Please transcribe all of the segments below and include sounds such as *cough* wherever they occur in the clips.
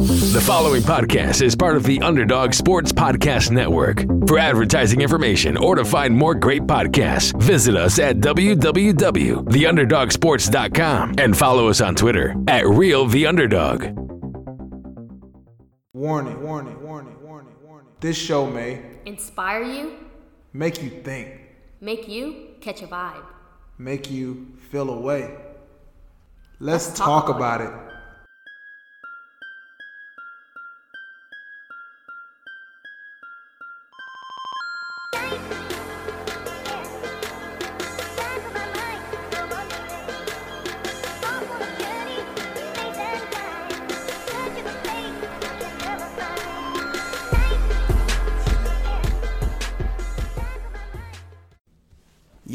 The following podcast is part of the Underdog Sports Podcast Network. For advertising information or to find more great podcasts, visit us at www.theunderdogsports.com and follow us on Twitter at Real The Underdog. Warning, warning, warning, warning, warning. This show may Inspire you, make you think, make you catch a vibe. make you feel a way. Let's, Let's talk, talk about about it.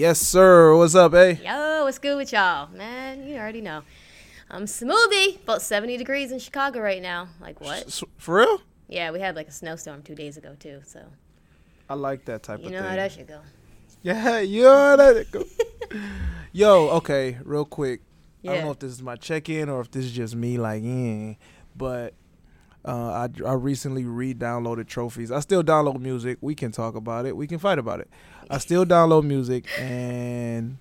Yes, sir. What's up, eh? Yo, what's good with y'all? Man, you already know. I'm smoothie. About 70 degrees in Chicago right now. Like what? For real? Yeah, we had like a snowstorm two days ago too. So I like that type you of thing. You know how that should go. *laughs* Yeah, you know how that go. *laughs* Yo, okay, real quick. Yeah. I don't know if this is my check-in or if this is just me like, yeah, but uh, I I recently re-downloaded trophies. I still download music. We can talk about it. We can fight about it. I still download music, and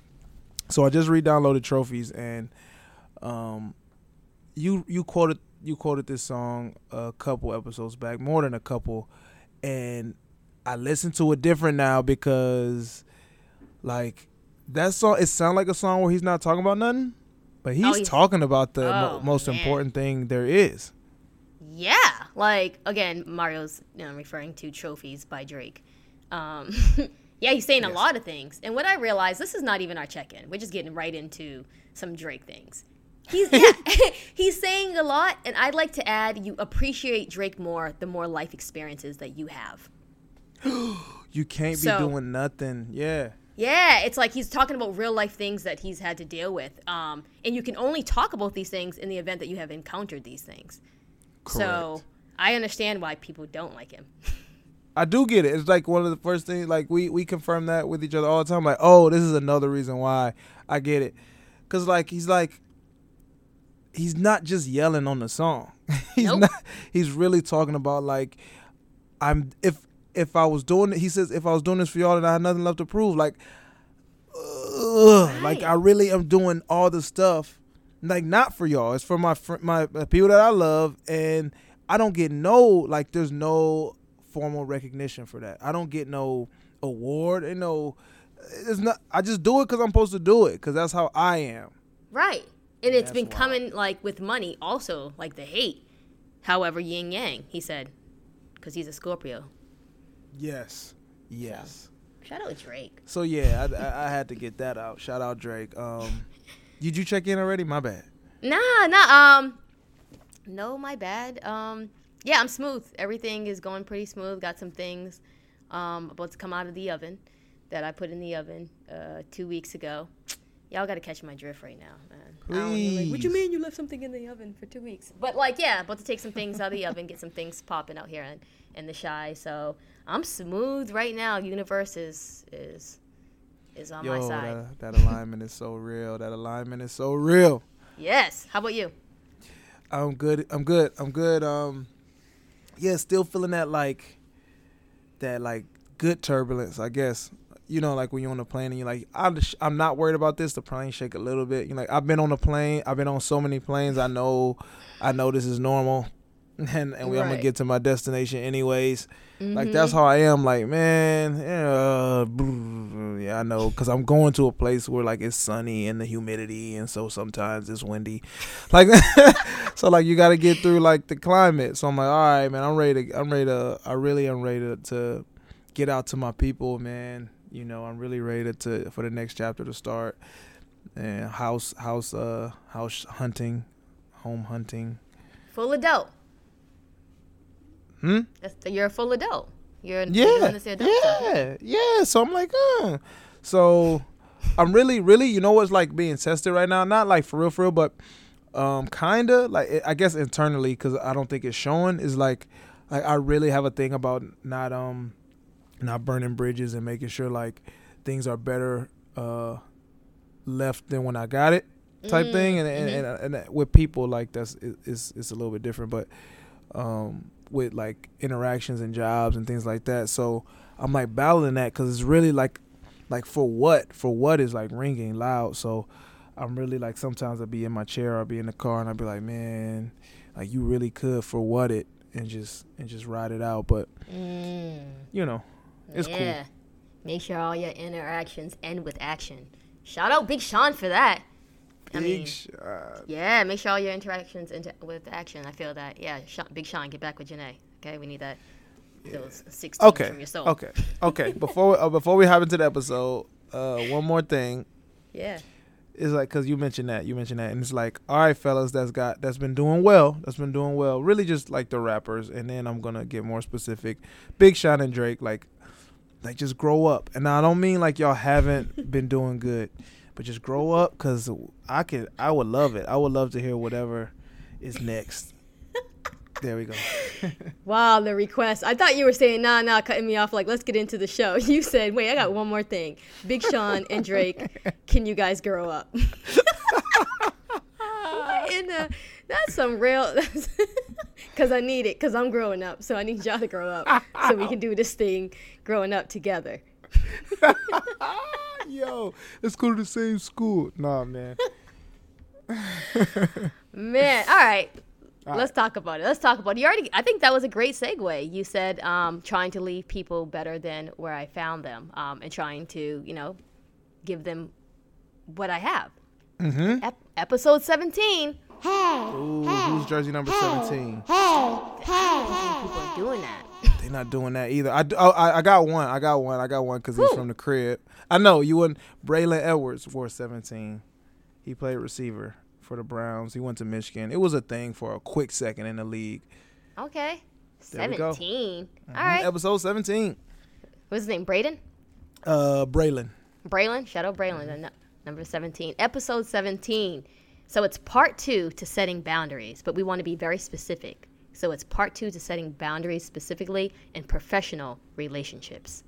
so I just re-downloaded trophies. And um, you you quoted you quoted this song a couple episodes back, more than a couple, and I listen to it different now because like that song it sounds like a song where he's not talking about nothing but he's, Oh, he's- talking about the mo- Oh, most man. important thing there is Yeah, like again, Mario's you know, referring to trophies by Drake. Um, *laughs* yeah, he's saying a lot of things. And what I realized, this is not even our check-in. We're just getting right into some Drake things. He's *laughs* yeah, *laughs* he's saying a lot, and I'd like to add, you appreciate Drake more the more life experiences that you have. *gasps* you can't So- be doing nothing yeah Yeah, it's like he's talking about real life things that he's had to deal with. Um, and you can only talk about these things in the event that you have encountered these things. So I understand why people don't like him. *laughs* i do get it. It's like one of the first things like we we confirm that with each other all the time like oh this is another reason why. I get it. Because like he's like he's not just yelling on the song. *laughs* He's Nope. not he's really talking about like i'm if if i was doing it he says if i was doing this for y'all and i had nothing left to prove. Like ugh, like i really am doing all the stuff like not for y'all. It's for my fr- my people that i love and i don't get no like there's no formal recognition for that i don't get no award and no it's not i just do it because i'm supposed to do it because that's how i am Right. And it's That's been coming like with money also, like the hate. However, yin yang, he said, because he's a Scorpio. yes yes Shout out Drake. So yeah, I, I, I had to get that out. Shout out Drake. Um, *laughs* did you check in already? My bad. Nah, nah. Um, no, my bad. Um, yeah, I'm smooth. Everything is going pretty smooth. Got some things um about to come out of the oven that I put in the oven uh two weeks ago. Y'all got to catch my drift right now, man. I don't like, what you mean you left something in the oven for two weeks? But like, yeah, about to take some things out of the *laughs* oven, get some things popping out here in, in the Chi. So I'm smooth right now. Universe is is is on my side. that, that alignment is so real. That alignment is so real. Yes. How about you? I'm good. I'm good. I'm good. Um, yeah, still feeling that like, that like good turbulence. I guess you know, like when you're on a plane and you're like, I'm just, I'm not worried about this. The plane shake a little bit. You're like, I've been on a plane. I've been on so many planes. I know, I know this is normal, *laughs* and and we, I'm gonna get to my destination anyways. Like that's how I am. Like man, yeah, yeah, I know, cause I'm going to a place where like it's sunny and the humidity, and so sometimes it's windy. Like, *laughs* so like you got to get through like the climate. So I'm like, all right, man, I'm ready to, I'm ready to, I really am ready to, to get out to my people, man. You know, I'm really ready to for the next chapter to start. And house, house, uh, house hunting, home hunting. Full adult. Hmm. That's you're a full adult. You're you're yeah, doing this adult stuff. yeah, yeah. So I'm like, uh. So I'm really, really, you know what's like being tested right now? Not like for real, for real, but um, kinda like I guess internally because I don't think it's showing. Is like, like I really have a thing about not um, not burning bridges and making sure like things are better uh left than when I got it type thing. And and, and and with people like that's it- it's it's a little bit different, but um, with like interactions and jobs and things like that. So I'm like battling that because it's really like like for what for what is like ringing loud. So I'm really like sometimes I'll be in my chair, I'll be in the car, and I'll be like, man, like you really could for what it and just and just ride it out. But Mm, you know, it's yeah. Make sure all your interactions end with action. Shout out Big Sean for that. I Big mean, shot. yeah, make sure all your interactions with action. I feel that. Yeah, Sean, Big Sean, get back with Jhené. Okay, we need that. Those 16 Okay. from your soul. Okay. Okay. *laughs* Before uh, before we hop into the episode, uh, one more thing Yeah. It's like because you mentioned that you mentioned that, and it's like, all right, fellas, that's got that's been doing well, that's been doing well. Really, just like the rappers, and then I'm gonna get more specific. Big Sean and Drake, like, like just grow up. And I don't mean like y'all haven't *laughs* been doing good, but just grow up, cause I could, I would love it. I would love to hear whatever is next. there we go. *laughs* Wow, the request. I thought you were saying, nah, nah, cutting me off. Like, let's get into the show. *laughs* You said, wait, I got one more thing. Big Sean and Drake, can you guys grow up? *laughs* In the, that's some real, because I need it, because I'm growing up. So I need y'all to grow up so we can do this thing growing up together. Yo, let's go to the same school. Nah, man. Man, all right. Let's talk about it. Let's talk about it. You already, I think that was a great segue. You said um, trying to leave people better than where I found them, um, and trying to, you know, give them what I have. Mm-hmm. Ep- episode seventeen. Hey, Ooh, who's jersey number 17? Hey, hey, hey. People are doing that. They're not doing that either. I, oh, I, I got one. I got one. I got one because he's from the crib. I know you wouldn't. Braylon Edwards wore 17. He played receiver for the Browns. He went to Michigan. It was a thing for a quick second in the league. Okay, There we go. 17 All Mhm. right. Episode 17. What's his name? Braden. Uh, Braylon. Braylon, Shadow Braylon, number 17, episode 17. So it's part two to setting boundaries, but we want to be very specific. So it's part two to setting boundaries specifically in professional relationships.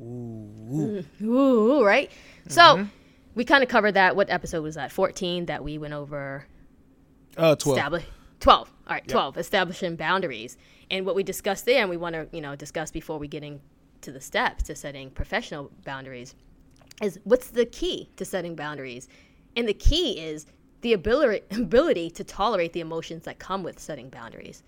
Ooh, Ooh right? So we kind of covered that. What episode was that? 14 that we went over Uh, 12. establish 12 all right 12 establishing boundaries and what we discussed there and we want to you know discuss before we get into the steps to setting professional boundaries is what's the key to setting boundaries and the key is the ability ability to tolerate the emotions that come with setting boundaries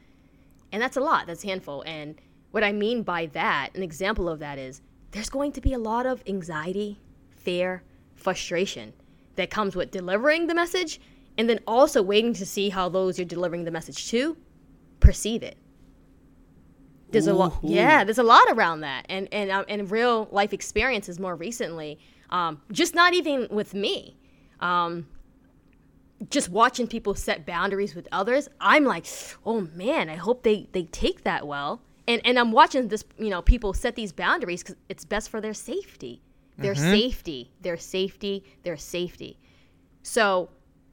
and that's a lot that's a handful and what i mean by that an example of that is there's going to be a lot of anxiety fear frustration that comes with delivering the message and then also waiting to see how those you're delivering the message to perceive it. There's a lot yeah there's a lot around that. And and um, and real life experiences more recently um, just not even with me. Um, just watching people set boundaries with others i'm like oh man i hope they they take that well and and i'm watching this you know people set these boundaries because it's best for their safety. Their safety. Their safety. Their safety. So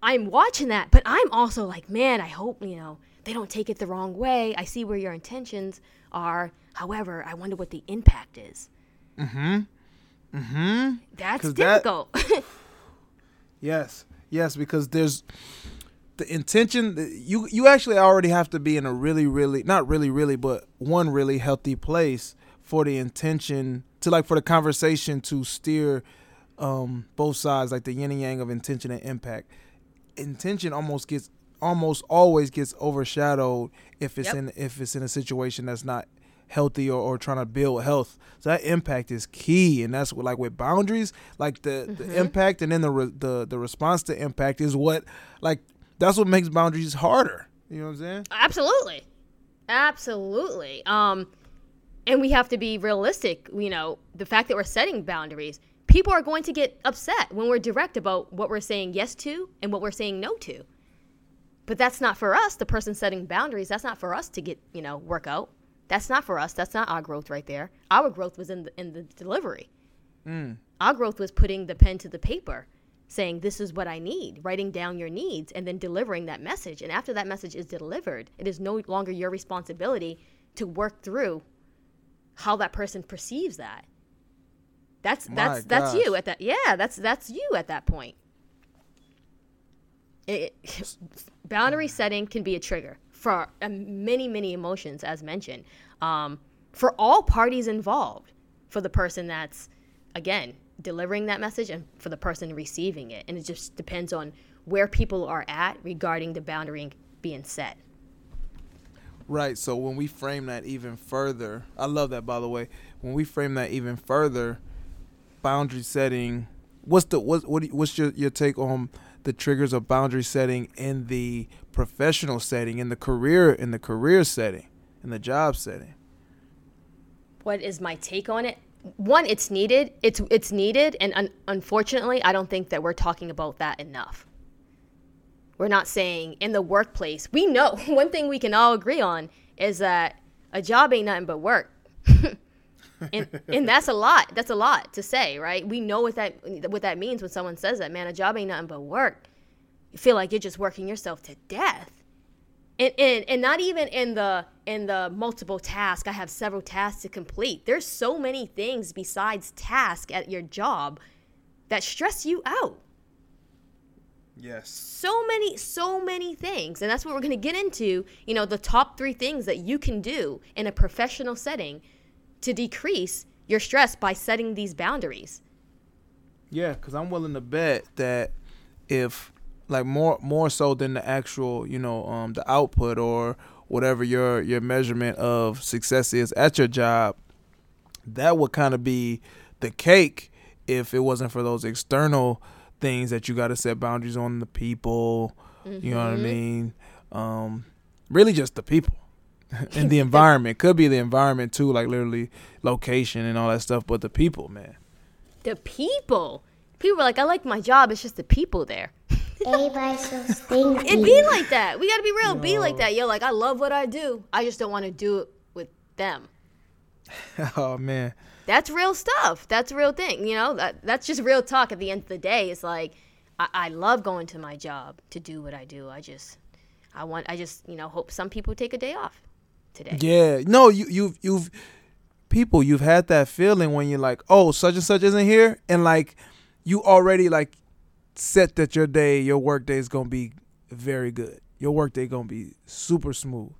i'm watching that but i'm also like man i hope you know they don't take it the wrong way. I see where your intentions are. However i wonder what the impact is. Mm-hmm. Mm-hmm. That's 'Cause that- difficult. *laughs* Yes, yes, because there's the intention. You you actually already have to be in a really really not really really but one really healthy place for the intention to like for the conversation to steer um both sides like the yin and yang of intention and impact. Intention almost gets almost always gets overshadowed if it's Yep. in if it's in a situation that's not healthy or, or trying to build health. So that impact is key, and that's what like with boundaries, like the, the impact and then the re, the the response to impact is what like that's what makes boundaries harder. You know what I'm saying? Absolutely. Absolutely. Um and we have to be realistic, you know, the fact that we're setting boundaries. People are going to get upset when we're direct about what we're saying yes to and what we're saying no to. But that's not for us, the person setting boundaries. That's not for us to get, you know, work out. That's not for us. That's not our growth right there. Our growth was in the in the delivery. Our growth was putting the pen to the paper, saying, This is what I need, writing down your needs, and then delivering that message. And after that message is delivered, it is no longer your responsibility to work through how that person perceives that. That's that's that's you at that yeah, that's that's you at that point. It, *laughs* boundary setting can be a trigger for uh, many many emotions as mentioned um, for all parties involved for the person that's again delivering that message and for the person receiving it and it just depends on where people are at regarding the boundary being set Right. So when we frame that even further, I love that by the way. When we frame that even further, boundary setting. What's the what what what's your your take on the triggers of boundary setting in the professional setting, in the career in the career setting, in the job setting? what is my take on it one it's needed it's it's needed and un- unfortunately i don't think that we're talking about that enough. We're not saying in the workplace we know *laughs* one thing we can all agree on is that a job ain't nothing but work. *laughs* And, and that's a lot that's a lot to say right? We know what that what that means when someone says that man a job ain't nothing but work. You feel like you're just working yourself to death. And, and and not even in the in the multiple task i have several tasks to complete. There's so many things besides task at your job that stress you out. Yes. so many so many things and that's what we're going to get into you know the top three things that you can do in a professional setting to decrease your stress by setting these boundaries. Yeah, because I'm willing to bet that if like more more so than the actual you know um the output or whatever your your measurement of success is at your job, that would kind of be the cake if it wasn't for those external things that you got to set boundaries on the people. You know what I mean? Um, really, just the people. *laughs* and the *laughs* environment could be the environment too, like literally location and all that stuff. But the people, man, the people people are like i like my job it's just the people there *laughs* Everybody's so stinky. it be like that we gotta be real be like that yo like i love what i do i just don't want to do it with them *laughs* oh man, that's real stuff. That's a real thing. You know, that, that's just real talk at the end of the day. It's like, I, I love going to my job to do what I do. I just, I want, I just, you know, hope some people take a day off today. Yeah, no, you you've you've people you've had that feeling when you're like, oh, such and such isn't here, and like you already like set that your day, your work day is gonna be very good. Your work day gonna be super smooth.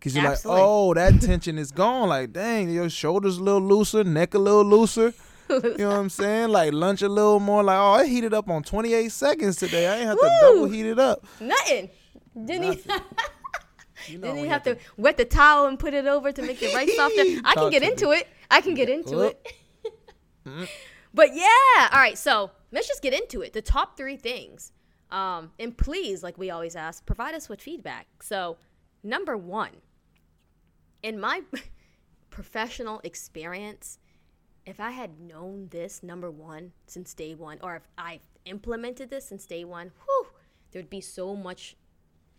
Cause you're Absolutely. like, oh, that *laughs* tension is gone. Like, dang, your shoulders a little looser, neck a little looser. You know what I'm saying? Like lunch a little more. Like, oh, I heated up on 28 seconds today. I ain't have to double heat it up. Nothing. Didn't he? *laughs* You know, Didn't he you have to wet the towel and put it over to make it right softer? *laughs* I can get into it. I can get into it. Mm. but yeah, all right. So let's just get into it. The top three things. Um, and please, like we always ask, provide us with feedback. So, number one, in my *laughs* professional experience, if I had known this number one since day one, or if I implemented this since day one, whew, there'd be so much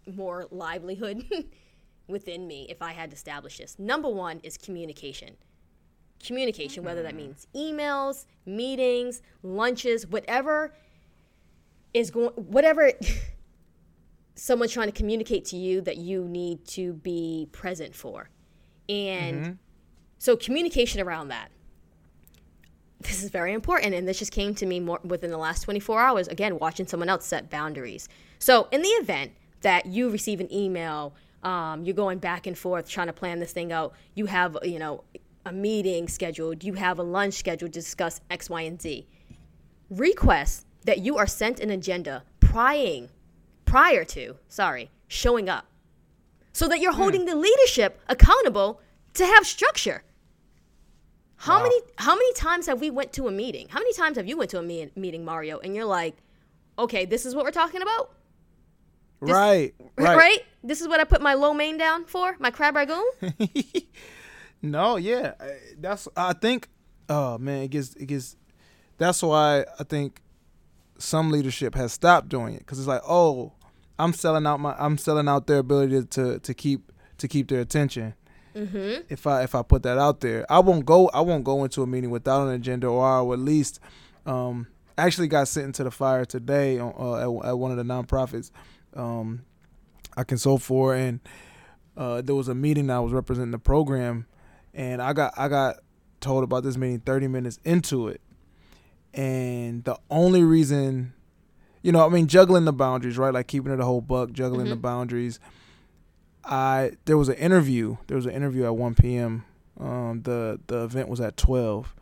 more livelihood *laughs* within me if I had established this. Number one is communication. Communication, whether that means emails, meetings, lunches, whatever is going, whatever *laughs* someone's trying to communicate to you that you need to be present for. And so communication around that. This is very important, and this just came to me more within the last 24 hours. Again, watching someone else set boundaries. So, in the event that you receive an email, um, you're going back and forth trying to plan this thing out. You have, you know, a meeting scheduled. You have a lunch scheduled to discuss X, Y, and Z. Request that you are sent an agenda prying, prior to, sorry, showing up so that you're hmm. holding the leadership accountable to have structure. How Wow. many how many times have we went to a meeting? How many times have you went to a me- meeting, Mario, and you're like, "Okay, this is what we're talking about?" right, *laughs* Right. right. This is what I put my lo mein down for, my crab rangoon? *laughs* No, yeah, I- that's. I think. Oh man, it gets it gets. That's why I think some leadership has stopped doing it because it's like, oh, I'm selling out my, I'm selling out their ability to to keep to keep their attention. mm-hmm. If I if I put that out there, I won't go. I won't go into a meeting without an agenda, or I will at least. Um, actually, got sent into the fire today on, uh, at, at one of the nonprofits um, I consult for, and uh, there was a meeting that I was representing the program, and I got I got told about this meeting 30 minutes into it, and the only reason, you know, I mean, juggling the boundaries, right? Like keeping it a whole buck, juggling the boundaries. I there was an interview. There was an interview at 1 p.m. Um, the the event was at 12,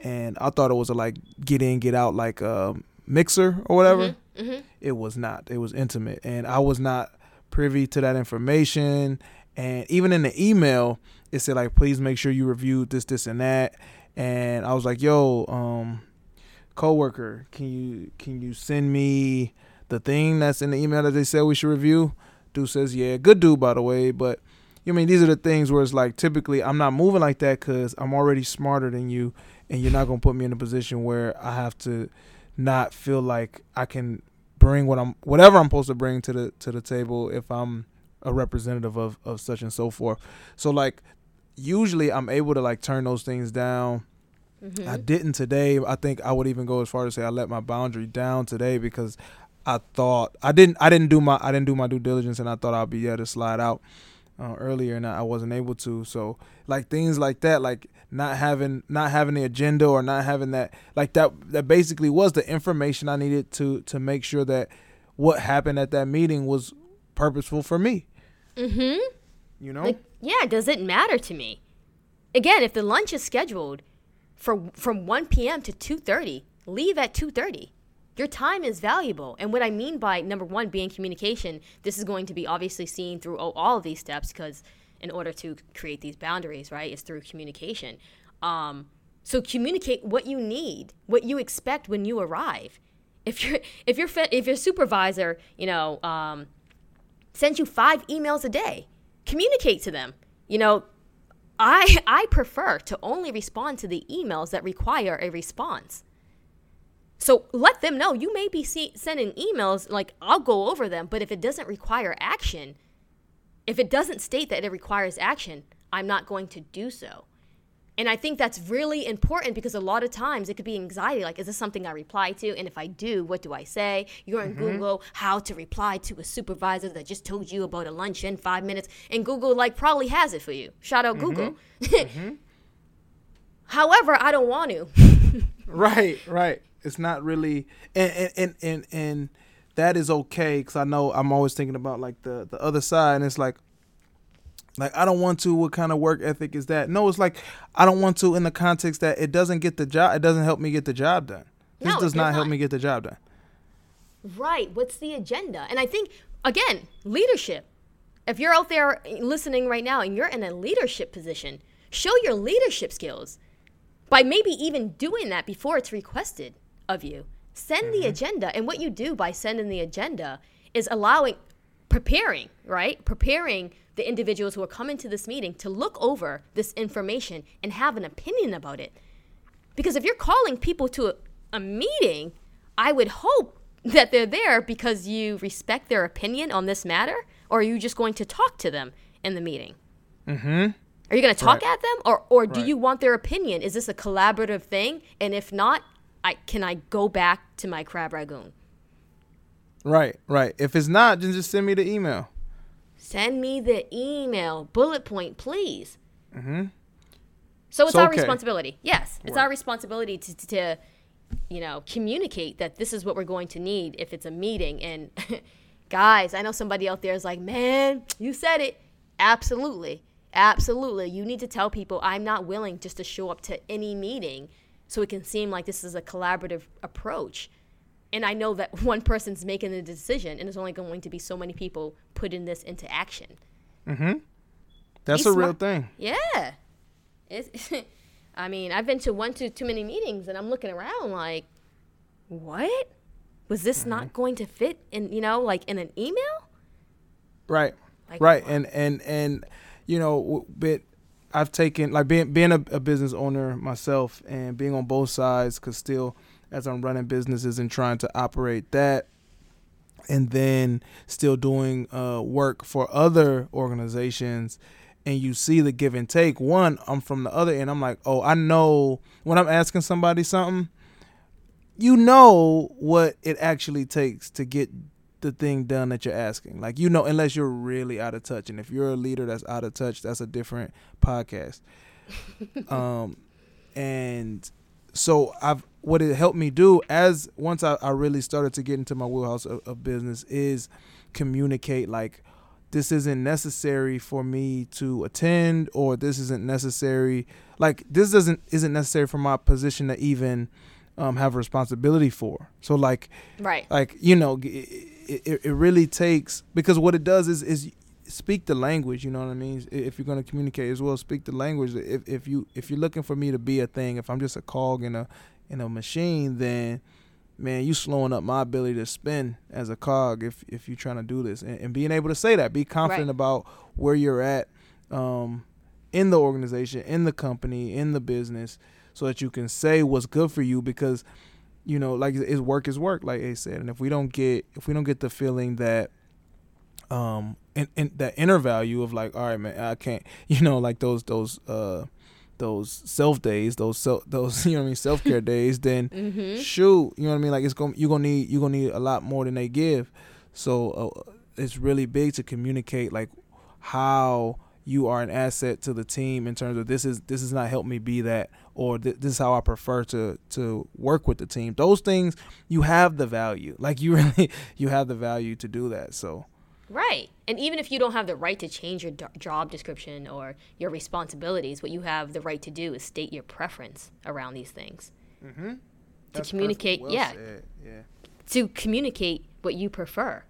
and I thought it was a like get in get out like a mixer or whatever. Mhm. It was not. It was intimate, and I was not privy to that information. And even in the email, it said like, please make sure you review this, this, and that. And I was like, yo, um, coworker, can you can you send me the thing that's in the email that they said we should review? Dude says, yeah, good dude by the way, but you mean these are the things where it's like typically I'm not moving like that because I'm already smarter than you, and you're not gonna put me in a position where I have to not feel like I can bring what I'm whatever I'm supposed to bring to the to the table if I'm a representative of of such and so forth. So like usually I'm able to like turn those things down. Mm-hmm. I didn't today. I think I would even go as far as say I let my boundary down today because I thought I didn't I didn't do my I didn't do my due diligence and I thought I'd be able to slide out uh, earlier and I wasn't able to. So like things like that, like not having not having the agenda or not having that like that that basically was the information I needed to to make sure that what happened at that meeting was purposeful for me. Mm-hmm. You know? Like, yeah, does it matter to me? Again, if the lunch is scheduled for from 1 p.m. to 2:30, leave at 2:30. Your time is valuable. And what I mean by number 1 being communication, this is going to be obviously seen through all, of these steps because in order to create these boundaries, right, it's through communication. Um, so communicate what you need, what you expect when you arrive. If you're if your if your supervisor, you know, um, sends you five emails a day, communicate to them. You know, I I prefer to only respond to the emails that require a response. So let them know you may be see- sending emails like I'll go over them, but if it doesn't require action, if it doesn't state that it requires action, I'm not going to do so. And I think that's really important because a lot of times it could be anxiety like, is this something I reply to? And if I do, what do I say? You're in mm-hmm. Google, how to reply to a supervisor that just told you about a lunch in five minutes. And Google, like, probably has it for you. Shout out Google. Mm-hmm. *laughs* Mm-hmm. However, I don't want to. *laughs* Right, right. It's not really, and and and and, and that is okay because I know I'm always thinking about like the the other side, and it's like, like I don't want to. What kind of work ethic is that? No, it's like I don't want to in the context that it doesn't get the job. It doesn't help me get the job done. This No, does not help not. me get the job done. Right. What's the agenda? And I think, again, leadership. If you're out there listening right now and you're in a leadership position, show your leadership skills by maybe even doing that before it's requested of you. Send the mm-hmm. agenda. And what you do by sending the agenda is allowing, preparing, right? Preparing the individuals who are coming to this meeting to look over this information and have an opinion about it. Because if you're calling people to a, a meeting, I would hope that they're there because you respect their opinion on this matter, or are you just going to talk to them in the meeting? Mm-hmm. Are you going to talk Right. at them, or or do Right. you want their opinion? Is this a collaborative thing? And if not, I can I go back to my crab rangoon? Right, right. If it's not, then just send me the email. Send me the email bullet point, please. Mm-hmm. So it's our okay. responsibility. Yes, it's Right. our responsibility to, to, to, you know, communicate that this is what we're going to need if it's a meeting. And *laughs* guys, I know somebody out there is like, man, you said it. Absolutely. Absolutely. You need to tell people I'm not willing just to show up to any meeting so it can seem like this is a collaborative approach. And I know that *laughs* one person's making the decision, and there's only going to be so many people putting this into action. That's Be a real thing. Yeah. It's, *laughs* I mean, I've been to one too too many meetings, and I'm looking around like, what? Was this Mm-hmm. not going to fit in? You know, like in an email? Right. Like, right. And and and you know, bit I've taken like being being a, a business owner myself and being on both sides cuz still as I'm running businesses and trying to operate that and then still doing uh, work for other organizations and you see the give and take. One i'm from the other end. I'm like oh i know when i'm asking somebody something you know what it actually takes to get the thing done that you're asking. Like you know unless you're really out of touch. And if you're a leader that's out of touch that's a different podcast. *laughs* Um and so I've what it helped me do as once I, I really started to get into my wheelhouse of, of business is communicate like this isn't necessary for me to attend or this isn't necessary like this doesn't isn't necessary for my position to even um, have responsibility for. So like Right. like you know it, it, it really takes because what it does is is speak the language you know what i mean? If you're going to communicate as well speak the language. If, if you if you're looking for me to be a thing if i'm just a cog in a in a machine then man you slowing up my ability to spin as a cog if if you're trying to do this and, and being able to say that be confident Right. about where you're at um in the organization in the company in the business so that you can say what's good for you because you know like it's work is work like Ace said and if we don't get if we don't get the feeling that um and, and that inner value of like all right man i can't *laughs* you know like those those uh those self days those self *laughs* those you know what i mean self-care days then Mm-hmm. shoot you know what i mean like it's going you're gonna need you're gonna need a lot more than they give so uh, it's really big to communicate like how you are an asset to the team in terms of this is this is not help me be that or th- this is how I prefer to to work with the team. Those things you have the value. Like you *laughs* really you have the value to do that. So Right. And even if you don't have the right to change your do- job description or your responsibilities, what you have the right to do is state your preference around these things. To That's communicate. Well yeah, yeah. to communicate what you prefer.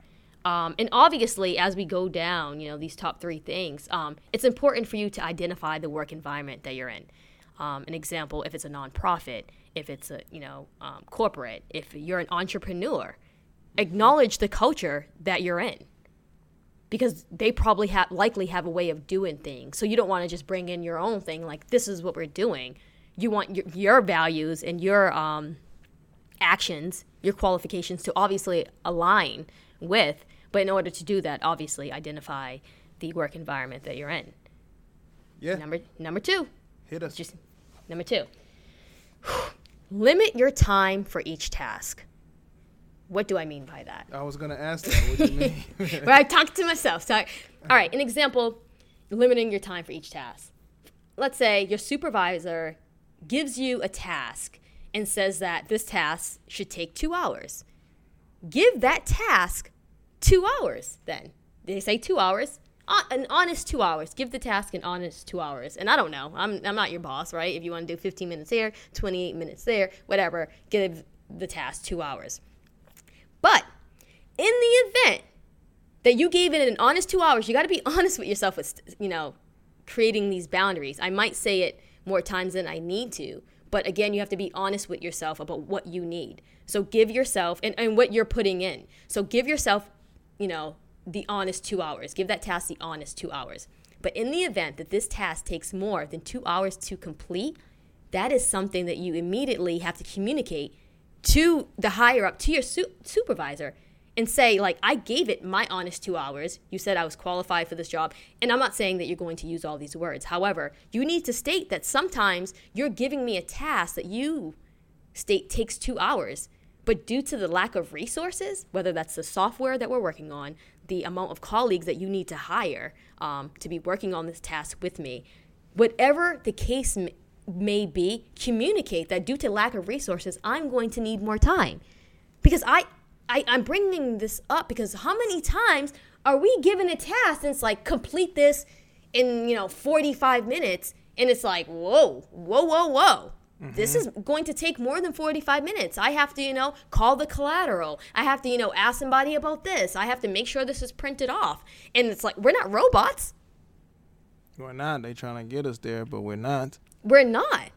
Um, and obviously, as we go down, you know, these top three things, um, it's important for you to identify the work environment that you're in. Um, an example, if it's a nonprofit, if it's a, you know, um, corporate, if you're an entrepreneur, acknowledge the culture that you're in because they probably have likely have a way of doing things. So you don't want to just bring in your own thing like this is what we're doing. You want your, your values and your um, actions, your qualifications to obviously align with. But in order to do that, obviously identify the work environment that you're in. Yeah. Number number two, Hit us. just number two. *sighs* Limit your time for each task. What do I mean by that? I was gonna ask that. What do you mean? *laughs* but I talked to myself. So, I, all right, an example: limiting your time for each task. Let's say your supervisor gives you a task and says that this task should take two hours. Give that task two hours. Then they say two hours. An honest two hours. Give the task an honest two hours. And I don't know. I'm, I'm not your boss, right? If you want to do 15 minutes here, 28 minutes there, whatever, give the task two hours. But in the event that you gave it an honest two hours, you got to be *laughs* honest with yourself with, you know, creating these boundaries. I might say it more times than I need to, but again, you have to be honest with yourself about what you need. So give yourself, and, and what you're putting in. So give yourself, you know, the honest two hours. Give that task the honest two hours. But in the event that this task takes more than two hours to complete, that is something that you immediately have to communicate to the higher up, to your su- supervisor, and say, like, I gave it my honest two hours. You said I was qualified for this job. And I'm not saying that you're going to use all these words. However, you need to state that sometimes you're giving me a task that you state takes two hours. But due to the lack of resources, whether that's the software that we're working on, the amount of colleagues that you need to hire um, to be working on this task with me, whatever the case may be, communicate that due to lack of resources, I'm going to need more time. Because I, I, I'm bringing this up because how many times are we given a task and it's like complete this in you know 45 minutes and it's like whoa whoa whoa whoa this is going to take more than 45 minutes i have to you know call the collateral i have to you know ask somebody about this i have to make sure this is printed off and it's like we're not robots we're not. They're trying to get us there, but we're not. We're not.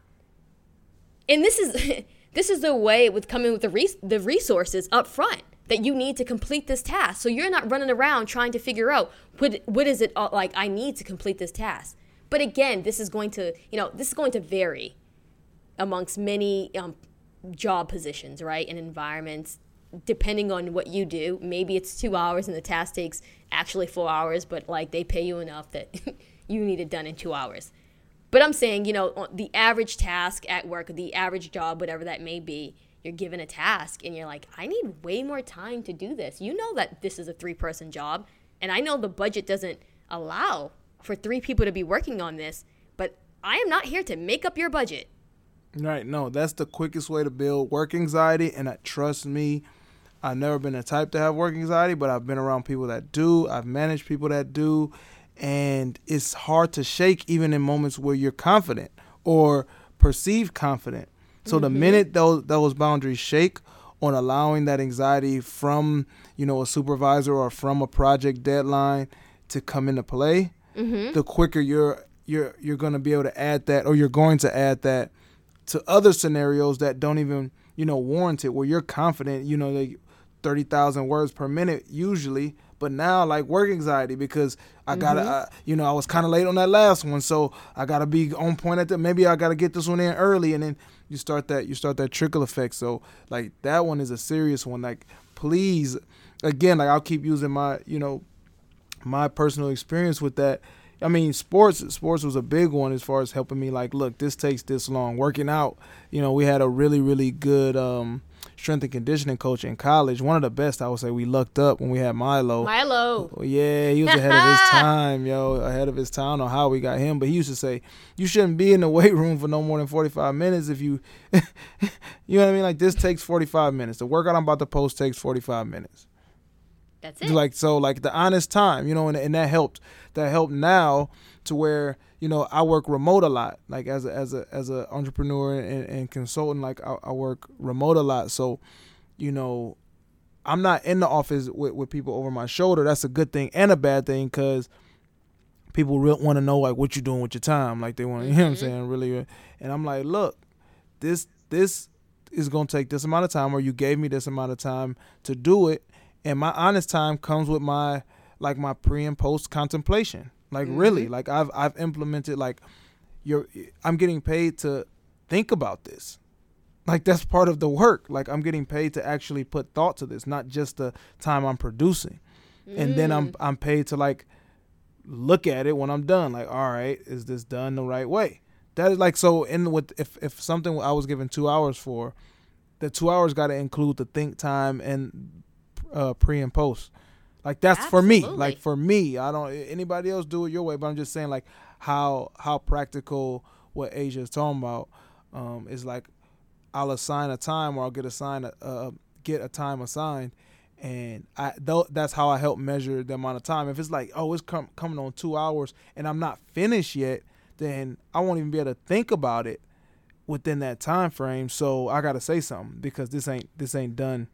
And this is *laughs* this is the way with coming with the res- the resources up front that you need to complete this task. So you're not running around trying to figure out what what is it uh, like i need to complete this task. But again this is going to you know this is going to vary amongst many um, job positions right and environments. Depending on what you do maybe it's two hours and the task takes actually four hours but like they pay you enough that *laughs* you need it done in two hours but I'm saying, you know, the average task at work, the average job, whatever that may be, you're given a task and you're like, I need way more time to do this. You know that this is a three person job. And I know the budget doesn't allow for three people to be working on this, but I am not here to make up your budget. Right. No, that's the quickest way to build work anxiety. And uh, trust me, I've never been the type to have work anxiety, but I've been around people that do. I've managed people that do, and it's hard to shake even in moments where you're confident or perceived confident. So the mm-hmm. minute those those boundaries shake on allowing that anxiety from you know a supervisor or from a project deadline to come into play, mm-hmm. the quicker you're you're you're going to be able to add that or you're going to add that to other scenarios that don't even you know warrant it where you're confident you know like 30,000 words per minute usually but now like work anxiety because I got to uh, you know I was kind of late on that last one so I got to be on point at that. maybe I got to get this one in early and then you start that you start that trickle effect so like that one is a serious one like please again like I'll keep using my you know my personal experience with that. I mean, sports sports was a big one as far as helping me. Like, look, this takes this long. Working out, you know, we had a really really good um, strength and conditioning coach in college. One of the best, I would say. We lucked up when we had Milo. Milo. Oh, yeah, he was ahead of his *laughs* time, yo, ahead of his time. I don't know how we got him, but he used to say, you shouldn't be in the *laughs* weight room for no more than 45 minutes if you, *laughs* you know what I mean? Like, this takes 45 minutes. The workout I'm about to post takes 45 minutes That's it. like so like the honest time you know and, and that helped that helped now to where you know i work remote a lot. Like as a as a as a entrepreneur and, and consultant like I, I work remote a lot. So you know i'm not in the office with, with people over my shoulder. That's a good thing and a bad thing because people really want to know like what you're doing with your time. Like they want you know what i'm mm-hmm. saying really uh, and i'm like look this this is going to take this amount of time or you gave me this amount of time to do it. And my honest time comes with my like my pre and post contemplation like really like i've i've implemented like you're i'm getting paid to think about this. Like that's part of the work. Like i'm getting paid to actually put thought to this not just the time i'm producing. And then i'm i'm paid to like look at it when i'm done. Like all right is this done the right way? That is like so in with if if something i was given two hours for the two hours got to include the think time and uh, pre and post. Like that's for me. Like for me, I don't. Anybody else do it your way, but I'm just saying like how how practical what Asia is talking about um, is like I'll assign a time or I'll get assigned a uh, get a time assigned, and I th- that's how I help measure the amount of time. If it's like oh it's com- coming on two hours and I'm not finished yet, then I won't even be able to think about it within that time frame. So I gotta say something because this ain't this ain't done.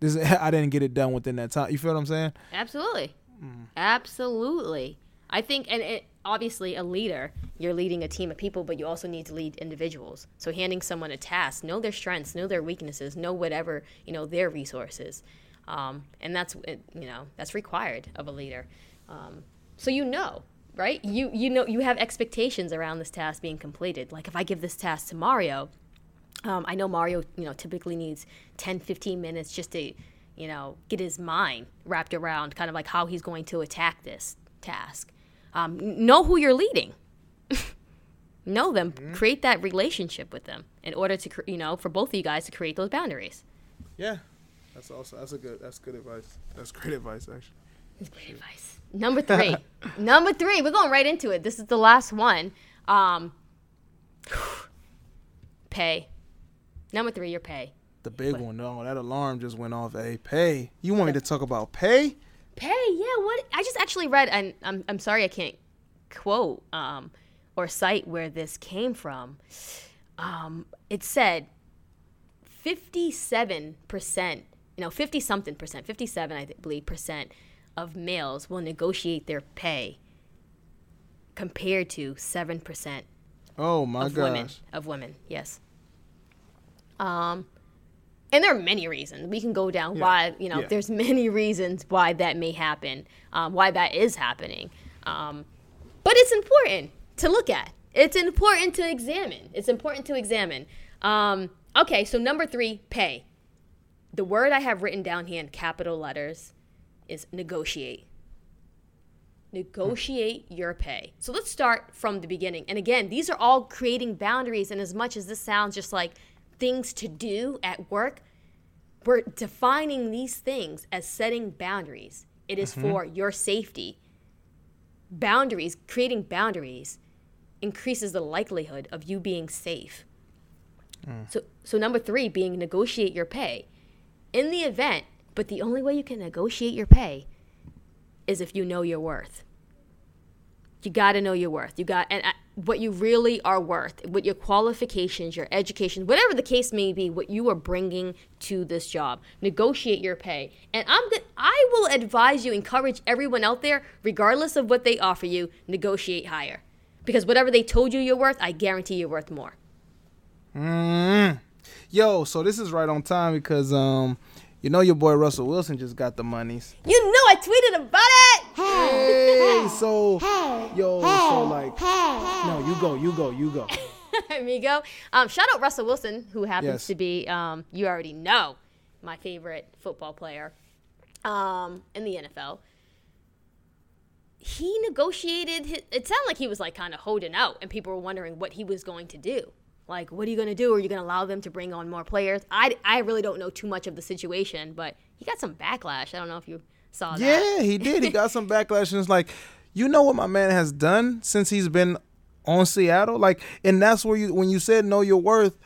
This *laughs* I didn't get it done within that time. You feel what I'm saying? Absolutely. Mm. Absolutely. I think, and it, obviously, a leader, you're leading a team of people, but you also need to lead individuals. So, handing someone a task, know their strengths, know their weaknesses, know whatever, you know, their resources. Um, and that's, you know, that's required of a leader. Um, so, you know, right? You, you know, you have expectations around this task being completed. Like, if I give this task to Mario, um, I know Mario, you know, typically needs 10, 15 minutes just to, you know, get his mind wrapped around kind of like how he's going to attack this task. Um, know who you're leading. *laughs* know them. Create that relationship with them in order to, you know, for both of you guys to create those boundaries. Yeah. That's also that's a good that's good advice. That's great advice actually. That's great advice. Number three. *laughs* Number three. We're going right into it. This is the last one. Um, *sighs* pay. Number three, your pay. The big one, no, that alarm just went off. Hey, pay. You want me to talk about pay? Pay, yeah. What I just actually read, and I'm I'm sorry I can't quote um, or cite where this came from. Um, it said fifty-seven percent, you know, fifty something percent, fifty-seven, I believe, percent of males will negotiate their pay, compared to seven percent Oh my of gosh. women. Of women, yes. Um, and there are many reasons we can go down why you know. Yeah. There's many reasons why that may happen, um, why that is happening. Um, but it's important to look at. It's important to examine. It's important to examine. Um, okay, so number three, pay. The word I have written down here in capital letters is negotiate negotiate your pay. So let's start from the beginning. And again, these are all creating boundaries. And as much as this sounds just like things to do at work, we're defining these things as setting boundaries. It is for your safety. Boundaries, creating boundaries increases the likelihood of you being safe. So, so number three being negotiate your pay. In the event But the only way you can negotiate your pay is if you know your worth. You got to know your worth. You got and uh, what you really are worth, what your qualifications, your education, whatever the case may be, what you are bringing to this job. Negotiate your pay. And I'm good. I will advise you, encourage everyone out there, regardless of what they offer you, negotiate higher. Because whatever they told you you're worth, I guarantee you're worth more. Mm. Yo, so this is right on time because um, you know your boy Russell Wilson just got the monies. You know I tweeted about it. Hey, so yo, so like, no, you go, you go, you go. *laughs* Amigo. Um, shout out Russell Wilson, who happens Yes. to be, um, you already know, my favorite football player um, in the NFL. He negotiated. His, it sounded like he was like kind of holding out, and people were wondering what he was going to do. Like, what are you going to do? Are you going to allow them to bring on more players? I, I really don't know too much of the situation, but he got some backlash. I don't know if you saw that. Yeah, he did. He got some *laughs* backlash, and it's like, you know what my man has done since he's been on Seattle, like, and that's where you when you said know your worth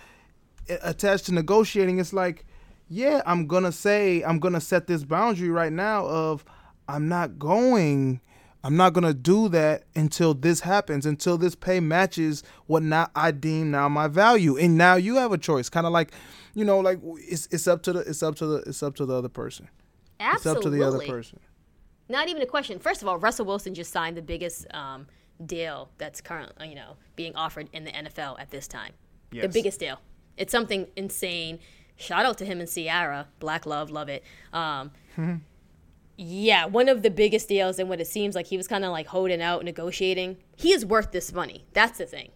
attached to negotiating, it's like, yeah, I'm gonna say I'm gonna set this boundary right now of I'm not going. I'm not gonna do that until this happens, until this pay matches what now I deem now my value, and now you have a choice. Kind of like, you know, like it's it's up to the it's up to the it's up to the other person. Absolutely. It's up to the other person. Not even a question. First of all, Russell Wilson just signed the biggest um, deal that's currently, you know, being offered in the NFL at this time. Yes. The biggest deal. It's something insane. Shout out to him and Ciara. Black love, love it. Um, *laughs* yeah, one of the biggest deals, and what it seems like he was kind of like holding out, negotiating. He is worth this money. That's the thing.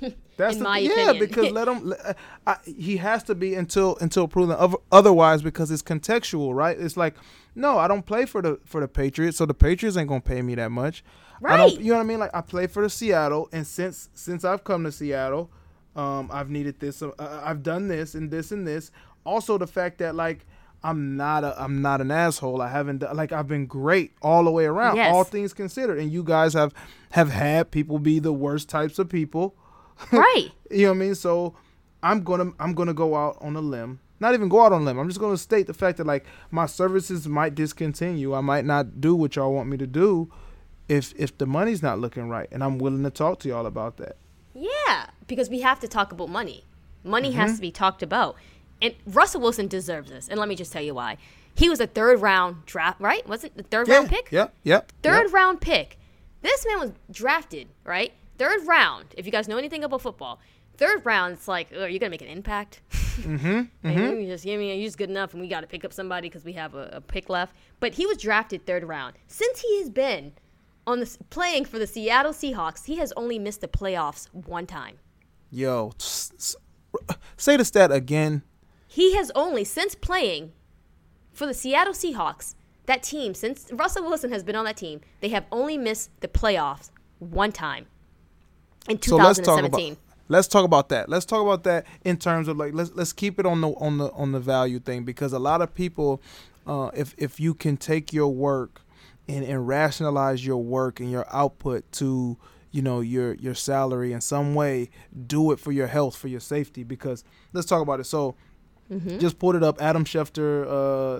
*laughs* That's in the my yeah, opinion. because *laughs* let him. let- I, he has to be until until proven oth- otherwise because it's contextual, right? It's like, no, I don't play for the for the Patriots, so the Patriots ain't gonna pay me that much. I don't, Right. you know what I mean? Like I play for the Seattle, and since since I've come to Seattle, um, I've needed this. Uh, I've done this and this and this. Also, the fact that like. I'm not a I'm not an asshole. I haven't done, like I've been great all the way around, Yes. all things considered. And you guys have have had people be the worst types of people. *laughs* right. You know what I mean? So I'm gonna I'm gonna go out on a limb. Not even go out on a limb. I'm just gonna state the fact that like my services might discontinue. I might not do what y'all want me to do if if the money's not looking right. And I'm willing to talk to y'all about that. Yeah, because we have to talk about money. Money Mm-hmm. has to be talked about. And Russell Wilson deserves this. And let me just tell you why. He was a third round draft, right? Wasn't the third round pick? Yep. Yep. Third yep. round pick. This man was drafted, right? Third round. If you guys know anything about football, third round, it's like, oh, you're gonna make an impact. *laughs* Mm-hmm. mm-hmm. you just give me, you're just good enough, and we got to pick up somebody because we have a, a pick left. But he was drafted third round. Since he has been on the playing for the Seattle Seahawks, he has only missed the playoffs one time. Yo, s- s- say the stat again. He has only since playing for the Seattle Seahawks, that team, since Russell Wilson has been on that team, they have only missed the playoffs one time in So let's talk 2017. about let's talk about that. Let's talk about that in terms of like let's let's keep it on the on the on the value thing because a lot of people, uh, if if you can take your work and, and rationalize your work and your output to you know your your salary in some way, do it for your health for your safety because let's talk about it. So. Just pulled it up. Adam Schefter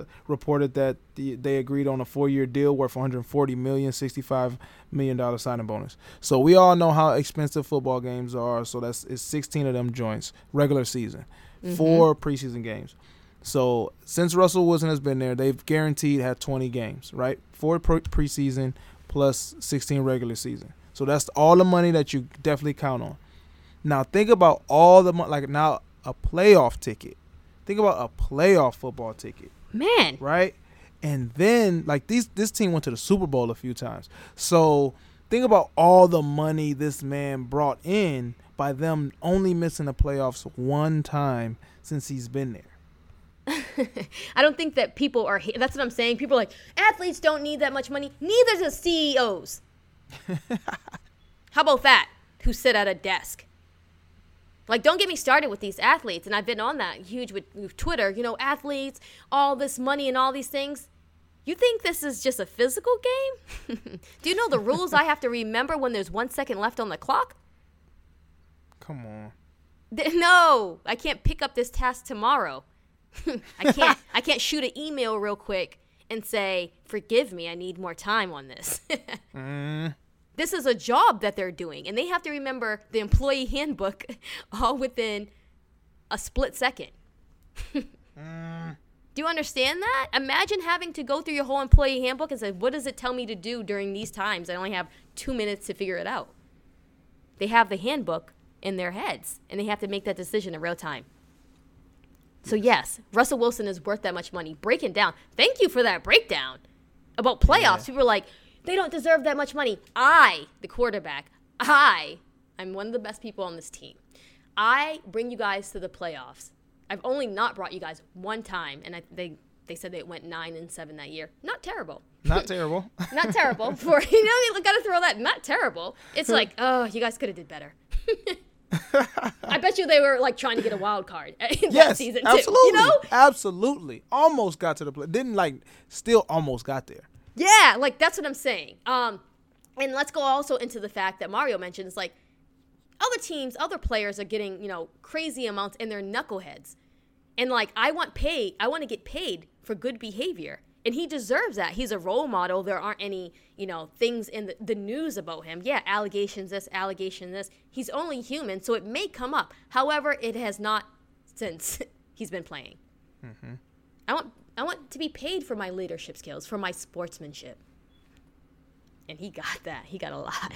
uh, reported that the, they agreed on a four-year deal worth 140 million, 65 million dollar signing bonus. So we all know how expensive football games are. So that's it's 16 of them joints regular season, four preseason games. So since Russell Wilson has been there, they've guaranteed had 20 games, right? Four pre- preseason plus 16 regular season. So that's all the money that you definitely count on. Now think about all the money, like now a playoff ticket. Think about a playoff football ticket, Man, right? And then like these this team went to the Super Bowl a few times. So think about all the money this man brought in by them only missing the playoffs one time since he's been there. *laughs* I don't think that people are. That's what I'm saying. People are like athletes don't need that much money. Neither does CEOs. *laughs* How about that? Who sit at a desk? Like, don't get me started with these athletes. And I've been on that huge with, with Twitter. You know, athletes, all this money and all these things. You think this is just a physical game? *laughs* Do you know the rules I have to remember when there's one second left on the clock? Come on. No, I can't pick up this task tomorrow. *laughs* I can't I can't shoot an email real quick and say, "Forgive me, I need more time on this." *laughs* Mm. This is a job that they're doing, and they have to remember the employee handbook *laughs* all within a split second. Mm. Do you understand that? Imagine having to go through your whole employee handbook and say, "What does it tell me to do during these times?" I only have two minutes to figure it out. They have the handbook in their heads, and they have to make that decision in real time. So yes, Russell Wilson is worth that much money. Breaking down. Thank you for that breakdown about playoffs. People were like, they don't deserve that much money. I, the quarterback, I, I'm one of the best people on this team. I bring you guys to the playoffs. I've only not brought you guys one time, and I, they they said they went nine and seven that year. Not terrible. Not *laughs* terrible. Not *laughs* terrible for you know you gotta throw that. Not terrible. It's like *laughs* oh you guys could have did better. I bet you they were like trying to get a wild card in that yes, season too. absolutely, You know? absolutely. Almost got to the play. Didn't like. Still almost got there. Yeah, like that's what I'm saying. Um, and let's go also into the fact that Mario mentions like other teams, other players are getting you know crazy amounts and they're knuckleheads, and like I want pay, I want to get paid for good behavior, and he deserves that. He's a role model. There aren't any you know things in the, the news about him. Yeah, allegations this, allegation this. He's only human, so it may come up. However, it has not since *laughs* he's been playing. Mm-hmm. I want I want to be paid for my leadership skills, for my sportsmanship. And he got that. He got a lot.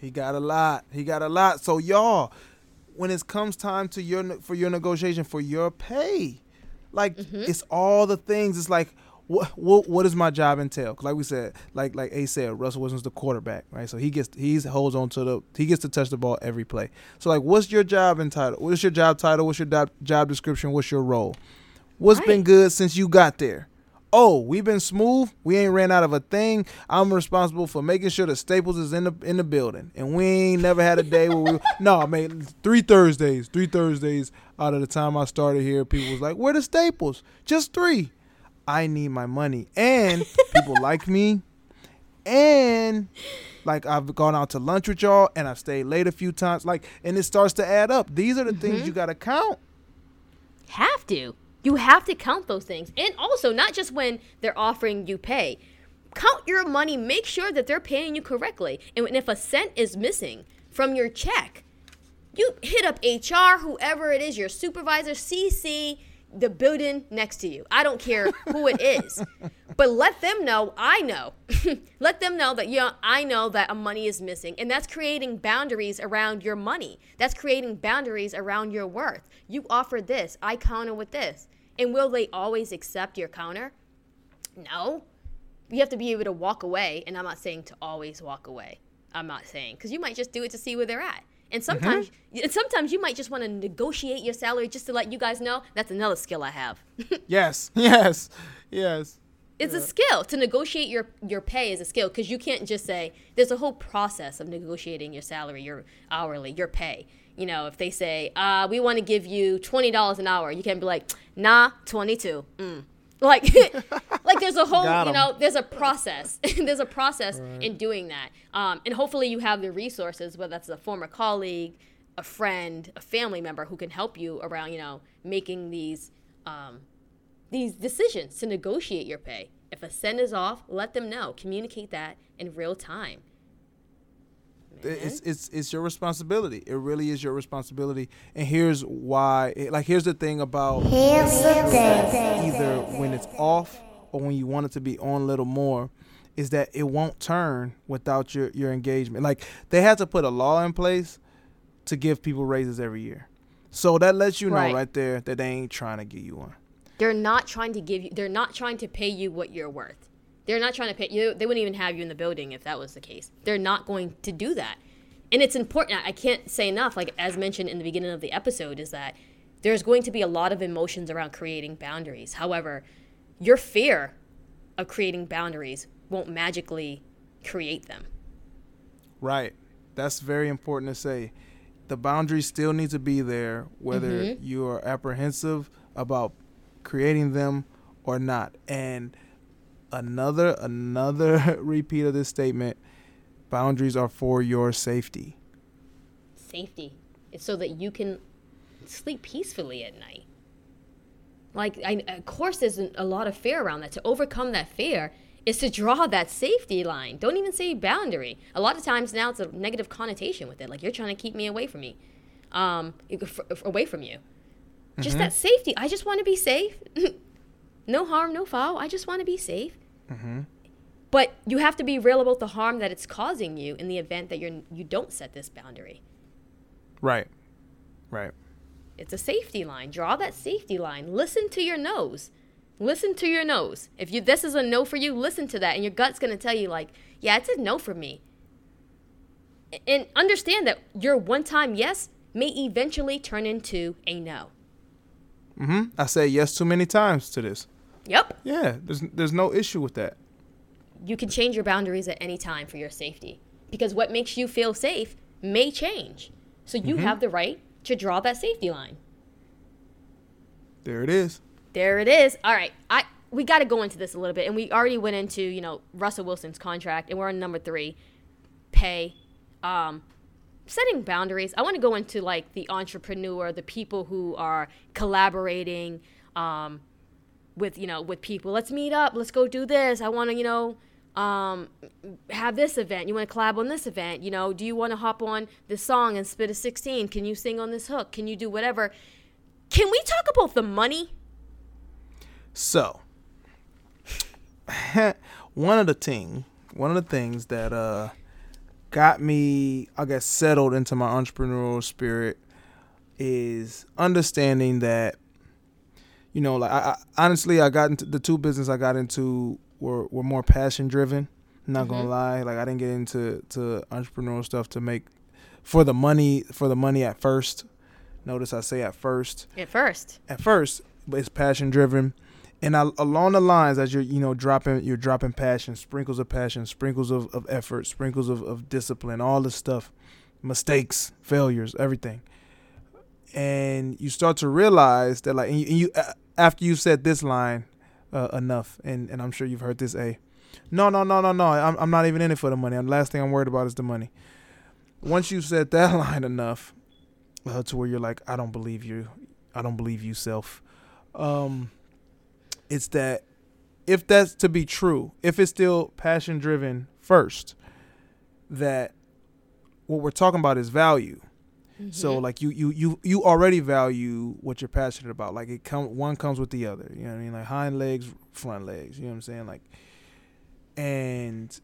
He got a lot. He got a lot. So y'all, when it comes time to your for your negotiation for your pay, like mm-hmm. it's all the things. It's like what what what does my job entail? 'Cause like we said, like like A said, Russell Wilson's the quarterback, right? So he gets he holds on to the he gets to touch the ball every play. So like, what's your job entitle? What's your job title? What's your job job description? What's your role? What's been good since you got there? Oh, we've been smooth. We ain't ran out of a thing. I'm responsible for making sure the Staples is in the in the building, and we ain't never had a day where we. no, I mean three Thursdays, three Thursdays out of the time I started here, people was like, "Where the Staples?" Just three. I need my money, and *laughs* people like me, and like I've gone out to lunch with y'all, and I've stayed late a few times. Like, and it starts to add up. These are the things mm-hmm. you got to count. Have to. You have to count those things. And also, not just when they're offering you pay. Count your money. Make sure that they're paying you correctly. And if a cent is missing from your check, you hit up HR, whoever it is, your supervisor, CC, the building next to you. I don't care who it *laughs* is. but let them know, I know. *laughs* let them know that, yeah, I know that a money is missing. And that's creating boundaries around your money. That's creating boundaries around your worth. You offer this, I counter with this. And will they always accept your counter? No. You have to be able to walk away. And I'm not saying to always walk away. I'm not saying because you might just do it to see where they're at. And mm-hmm. sometimes, and sometimes you might just want to negotiate your salary just to let you guys know that's another skill I have. *laughs* Yes, *laughs* yes, yes. it's a skill to negotiate your your pay is a skill because you can't just say there's a whole process of negotiating your salary, your hourly, your pay. You know, if they say uh, we want to give you twenty dollars an hour, you can't be like, nah, twenty two. Mm. Like, *laughs* like there's a whole, you know, there's a process. *laughs* there's a process in doing that. Um, and hopefully you have the resources, whether that's a former colleague, a friend, a family member who can help you around, you know, making these um, these decisions to negotiate your pay. If a cent is off, let them know. Communicate that in real time. It's it's it's your responsibility. It really is your responsibility. And here's why. Like here's the thing about Here's the thing. either when it's off or when you want it to be on a little more, is that it won't turn without your your engagement. Like they had to put a law in place to give people raises every year. So that lets you know Right. right, there that they ain't trying to get you one. They're not trying to give you. They're not trying to pay you what you're worth. They're not trying to pay you. They wouldn't even have you in the building if that was the case. They're not going to do that. And it's important. I can't say enough. Like as mentioned in the beginning of the episode, is that there's going to be a lot of emotions around creating boundaries. However, your fear of creating boundaries won't magically create them. Right. That's very important to say. The boundaries still need to be there, whether mm-hmm. you are apprehensive about creating them or not. And another another *laughs* repeat of this statement: boundaries are for your safety. Safety. It's so that you can sleep peacefully at night. Like, I, of course, there's a lot of fear around that. To overcome that fear is to draw that safety line. Don't even say boundary. A lot of times now it's a negative connotation with it. Like, you're trying to keep me away from me, um, f- f- away from you. Just that safety. I just want to be safe. *laughs* no harm, no foul. I just want to be safe. But you have to be real about the harm that it's causing you in the event that you're you don't set this boundary. Right. Right. It's a safety line. Draw that safety line. Listen to your nose. Listen to your nose. If you this is a no for you, listen to that, and your gut's gonna tell you like, yeah, it's a no for me. And understand that your one-time yes may eventually turn into a no. hmm I say yes too many times to this. Yep. Yeah. There's there's no issue with that. You can change your boundaries at any time for your safety because what makes you feel safe may change. So you have the right to draw that safety line. There it is. There it is. All right. I we got to go into this a little bit, and we already went into you know Russell Wilson's contract, and we're on number three, pay, um, setting boundaries. I want to go into like the entrepreneur, the people who are collaborating, um, with you know with people. Let's meet up. Let's go do this. I want to you know. Um, have this event. You want to collab on this event. You know, do you want to hop on this song and spit a 16? Can you sing on this hook? Can you do whatever? Can we talk about the money? So, *laughs* one of the thing, one of the things that uh got me, I guess, settled into my entrepreneurial spirit is understanding that, you know, like I, I honestly, I got into the two business I got into were were more passion driven. Not gonna mm-hmm. lie, like I didn't get into to entrepreneurial stuff to make for the money for the money at first. Notice I say at first At first. at first, but it's passion driven. And I, along the lines, as you're, you know, dropping, you're dropping passion, sprinkles of passion, sprinkles of, of effort, sprinkles of, of discipline, all this stuff, mistakes, failures, everything. And you start to realize that, like, and you, and you after you said this line uh, enough, and, and I'm sure you've heard this, a, no, no, no, no, no, I'm, I'm not even in it for the money. The last thing I'm worried about is the money. Once you said that *laughs* line enough, uh, to where you're like, I don't believe you, I don't believe you, self. Um, it's that if that's to be true, if it's still passion driven first, that what we're talking about is value. So mm-hmm. like you you you you already value what you're passionate about. Like it come one comes with the other. You know what I mean? Like hind legs, front legs. You know what I'm saying? Like and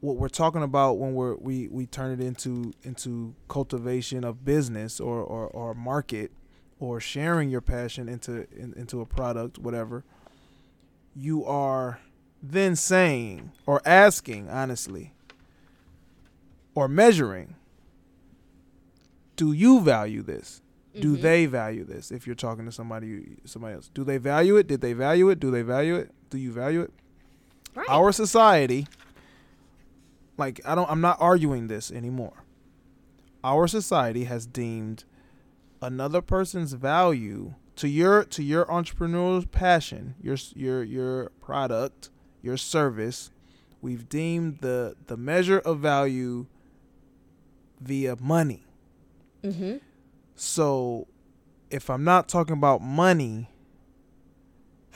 what we're talking about when we're we we turn it into into cultivation of business or or, or market or sharing your passion into in, into a product whatever you are then saying or asking honestly or measuring do you value this? Do mm-hmm. they value this? If you're talking to somebody somebody else do they value it? Did they value it? Do they value it? Do you value it? Right. our society like i don't i'm not arguing this anymore. Our society has deemed another person's value to your to your entrepreneurial passion your your your product your service we've deemed the the measure of value via money mm-hmm. so if i'm not talking about money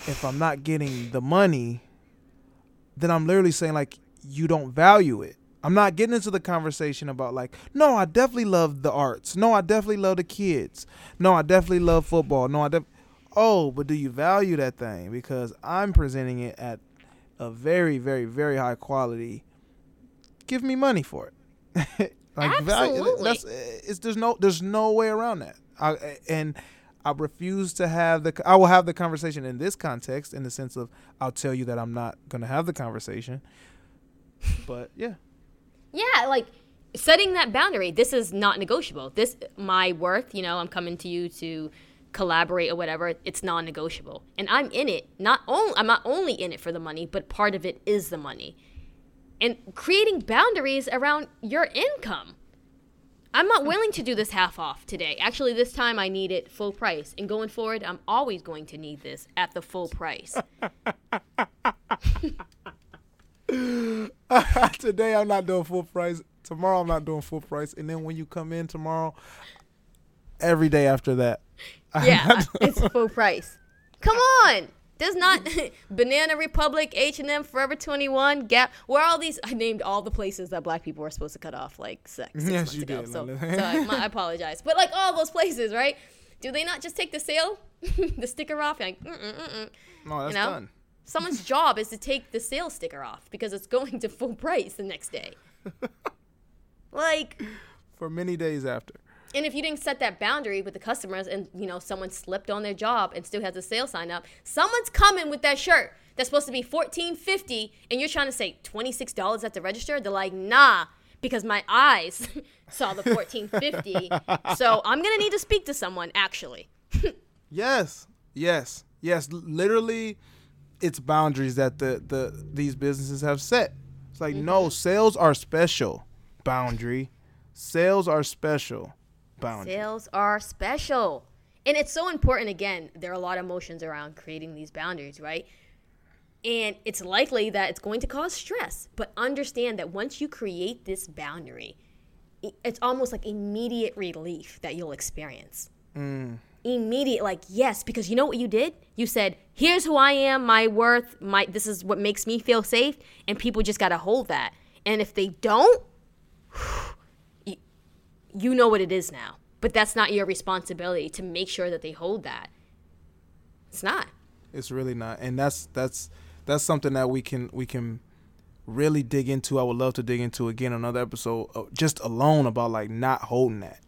if i'm not getting the money then i'm literally saying like you don't value it. I'm not getting into the conversation about like no i definitely love the arts. No i definitely love the kids. No i definitely love football. No i def- oh but do you value that thing? Because i'm presenting it at a very very very high quality. Give me money for it *laughs* like value Absolutely. that's eh, it's there's no there's no way around that I, and I refuse to have the I will have the conversation in this context in the sense of I'll tell you that I'm not going to have the conversation but yeah Yeah, like setting that boundary. This is not negotiable. This my worth. You know, I'm coming to you to collaborate or whatever. It's non-negotiable, and I'm in it. Not only I'm not only in it for the money, but part of it is the money, and creating boundaries around your income. I'm not willing to do this half off today. Actually, this time I need it full price. And going forward, I'm always going to need this at the full price. *laughs* *laughs* today I'm not doing full price tomorrow I'm not doing full price and then when you come in tomorrow every day after that *laughs* yeah, it's full price. Come on. There's not *laughs* Banana Republic, H and M, Forever 21, Gap. Where all these? I named all the places that black people were supposed to cut off like sex. six Yes, you ago. did, So, so I, my, I apologize. But like all those places, right? Do they not just take the sale, *laughs* the sticker off? Like, mm-mm, mm-mm. No, that's You know? done. Someone's *laughs* job is to take the sale sticker off because it's going to full price the next day. like, For many days after. And if you didn't set that boundary with the customers and you know someone slipped on their job and still has a sale sign up, someone's coming with that shirt that's supposed to be fourteen fifty, and you're trying to say twenty six dollars at the register. They're like, nah, because my eyes *laughs* saw the fourteen fifty. so I'm gonna need to speak to someone actually. *laughs* Yes, yes, yes. Literally, it's boundaries that the the these businesses have set. It's like Mm-hmm. no, sales are special. Boundary, sales are special. Boundary. Sales are special. And it's so important again, there are a lot of emotions around creating these boundaries, right? And it's likely that it's going to cause stress, but understand that once you create this boundary, it's almost like immediate relief that you'll experience. Mm. Immediate, like yes, because you know what you did? You said, "Here's who I am, my worth, my this is what makes me feel safe," and people just gotta hold that. And if they don't, you know what it is now. But that's not your responsibility to make sure that they hold that. It's not. It's really not, and that's that's that's something that we can we can really dig into. I would love to dig into again another episode, uh, just alone about like not holding that.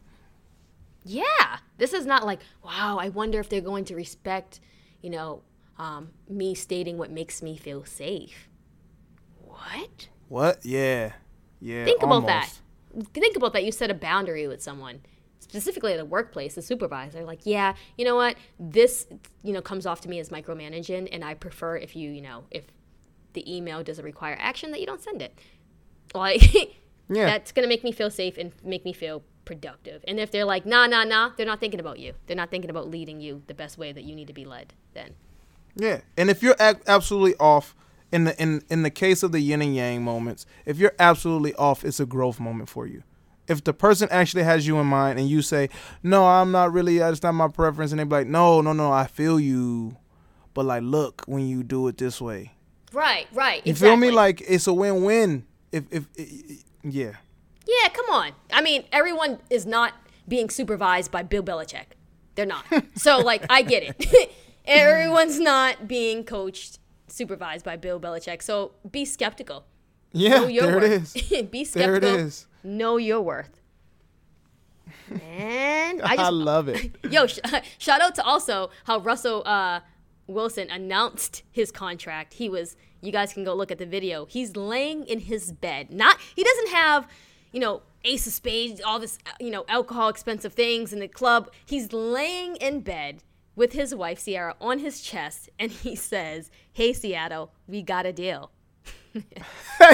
Yeah. This is not like, wow, I wonder if they're going to respect, you know, um, me stating what makes me feel safe. What? What? Yeah, yeah. Think about that. Think about that. You set a boundary with someone, specifically at a workplace, the supervisor. Like, yeah, you know what? This, you know, comes off to me as micromanaging, and I prefer if you, you know, if the email doesn't require action, that you don't send it. Like, *laughs* Yeah. that's gonna make me feel safe and make me feel productive. And if they're like, nah, nah, nah, they're not thinking about you. They're not thinking about leading you the best way that you need to be led. Then, Yeah, and if you're absolutely off in the in in the case of the yin and yang moments, if you're absolutely off, it's a growth moment for you. If the person actually has you in mind and you say, "No, I'm not really. That's not my preference," and they be like, "No, no, no, I feel you," but like, look, when you do it this way, right, right. you feel me? Like it's a win-win. If if i- i- yeah, Yeah, come on. I mean, everyone is not being supervised by Bill Belichick. They're not. *laughs* so, like, I get it. *laughs* Everyone's not being coached, supervised by Bill Belichick. So, be skeptical. yeah, Know your there worth. it is. *laughs* be There it skeptical. Know your worth. And I *laughs* I, just love it. *laughs* Yo, sh- shout out to also how Russell uh, Wilson announced his contract. He was, you guys can go look at the video. He's laying in his bed. Not, he doesn't have, you know, ace of spades, all this, uh, you know, alcohol, expensive things in the club. He's laying in bed with his wife, Ciara, on his chest, and he says, Hey, Seattle, we got a deal. *laughs* Yo,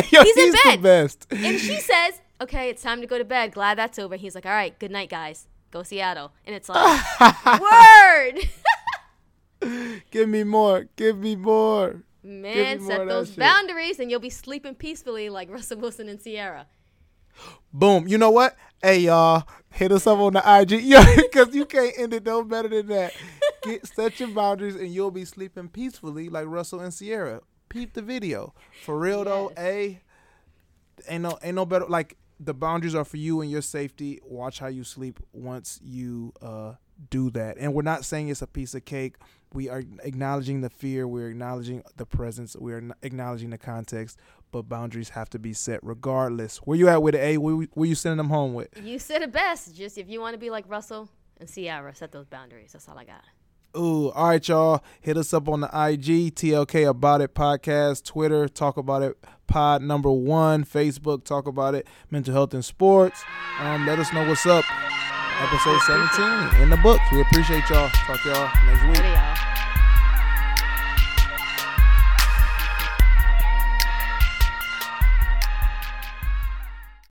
He's in the bed. best. And she says, Okay, it's time to go to bed. Glad that's over. He's like, All right, good night, guys. Go Seattle. And it's like, *laughs* Word! *laughs* Give me more. Give me more. Man, more set that those shit. boundaries and you'll be sleeping peacefully like Russell Wilson and Ciara. Boom. You know what? Hey y'all, hit us up on the IG, yo, because you can't end it no better than that. Get set your boundaries, and you'll be sleeping peacefully like Russell and Ciara. Peep the video. For real though, a ain't no ain't no better. Like the boundaries are for you and your safety. Watch how you sleep once you uh do that. And we're not saying it's a piece of cake. We are acknowledging the fear. We're acknowledging the presence. We're acknowledging the context. But boundaries have to be set regardless. Where you at with it? A? Where, where you sending them home with? You said it best. Just if you want to be like Russell and Ciara, set those boundaries. That's all I got. Ooh, all right, y'all. Hit us up on the IG, TLK About It Podcast, Twitter, Talk About It Pod number one, Facebook, Talk About It, Mental Health and Sports. Um, let us know what's up. Episode 17 in the books. We appreciate y'all. Talk to y'all next week.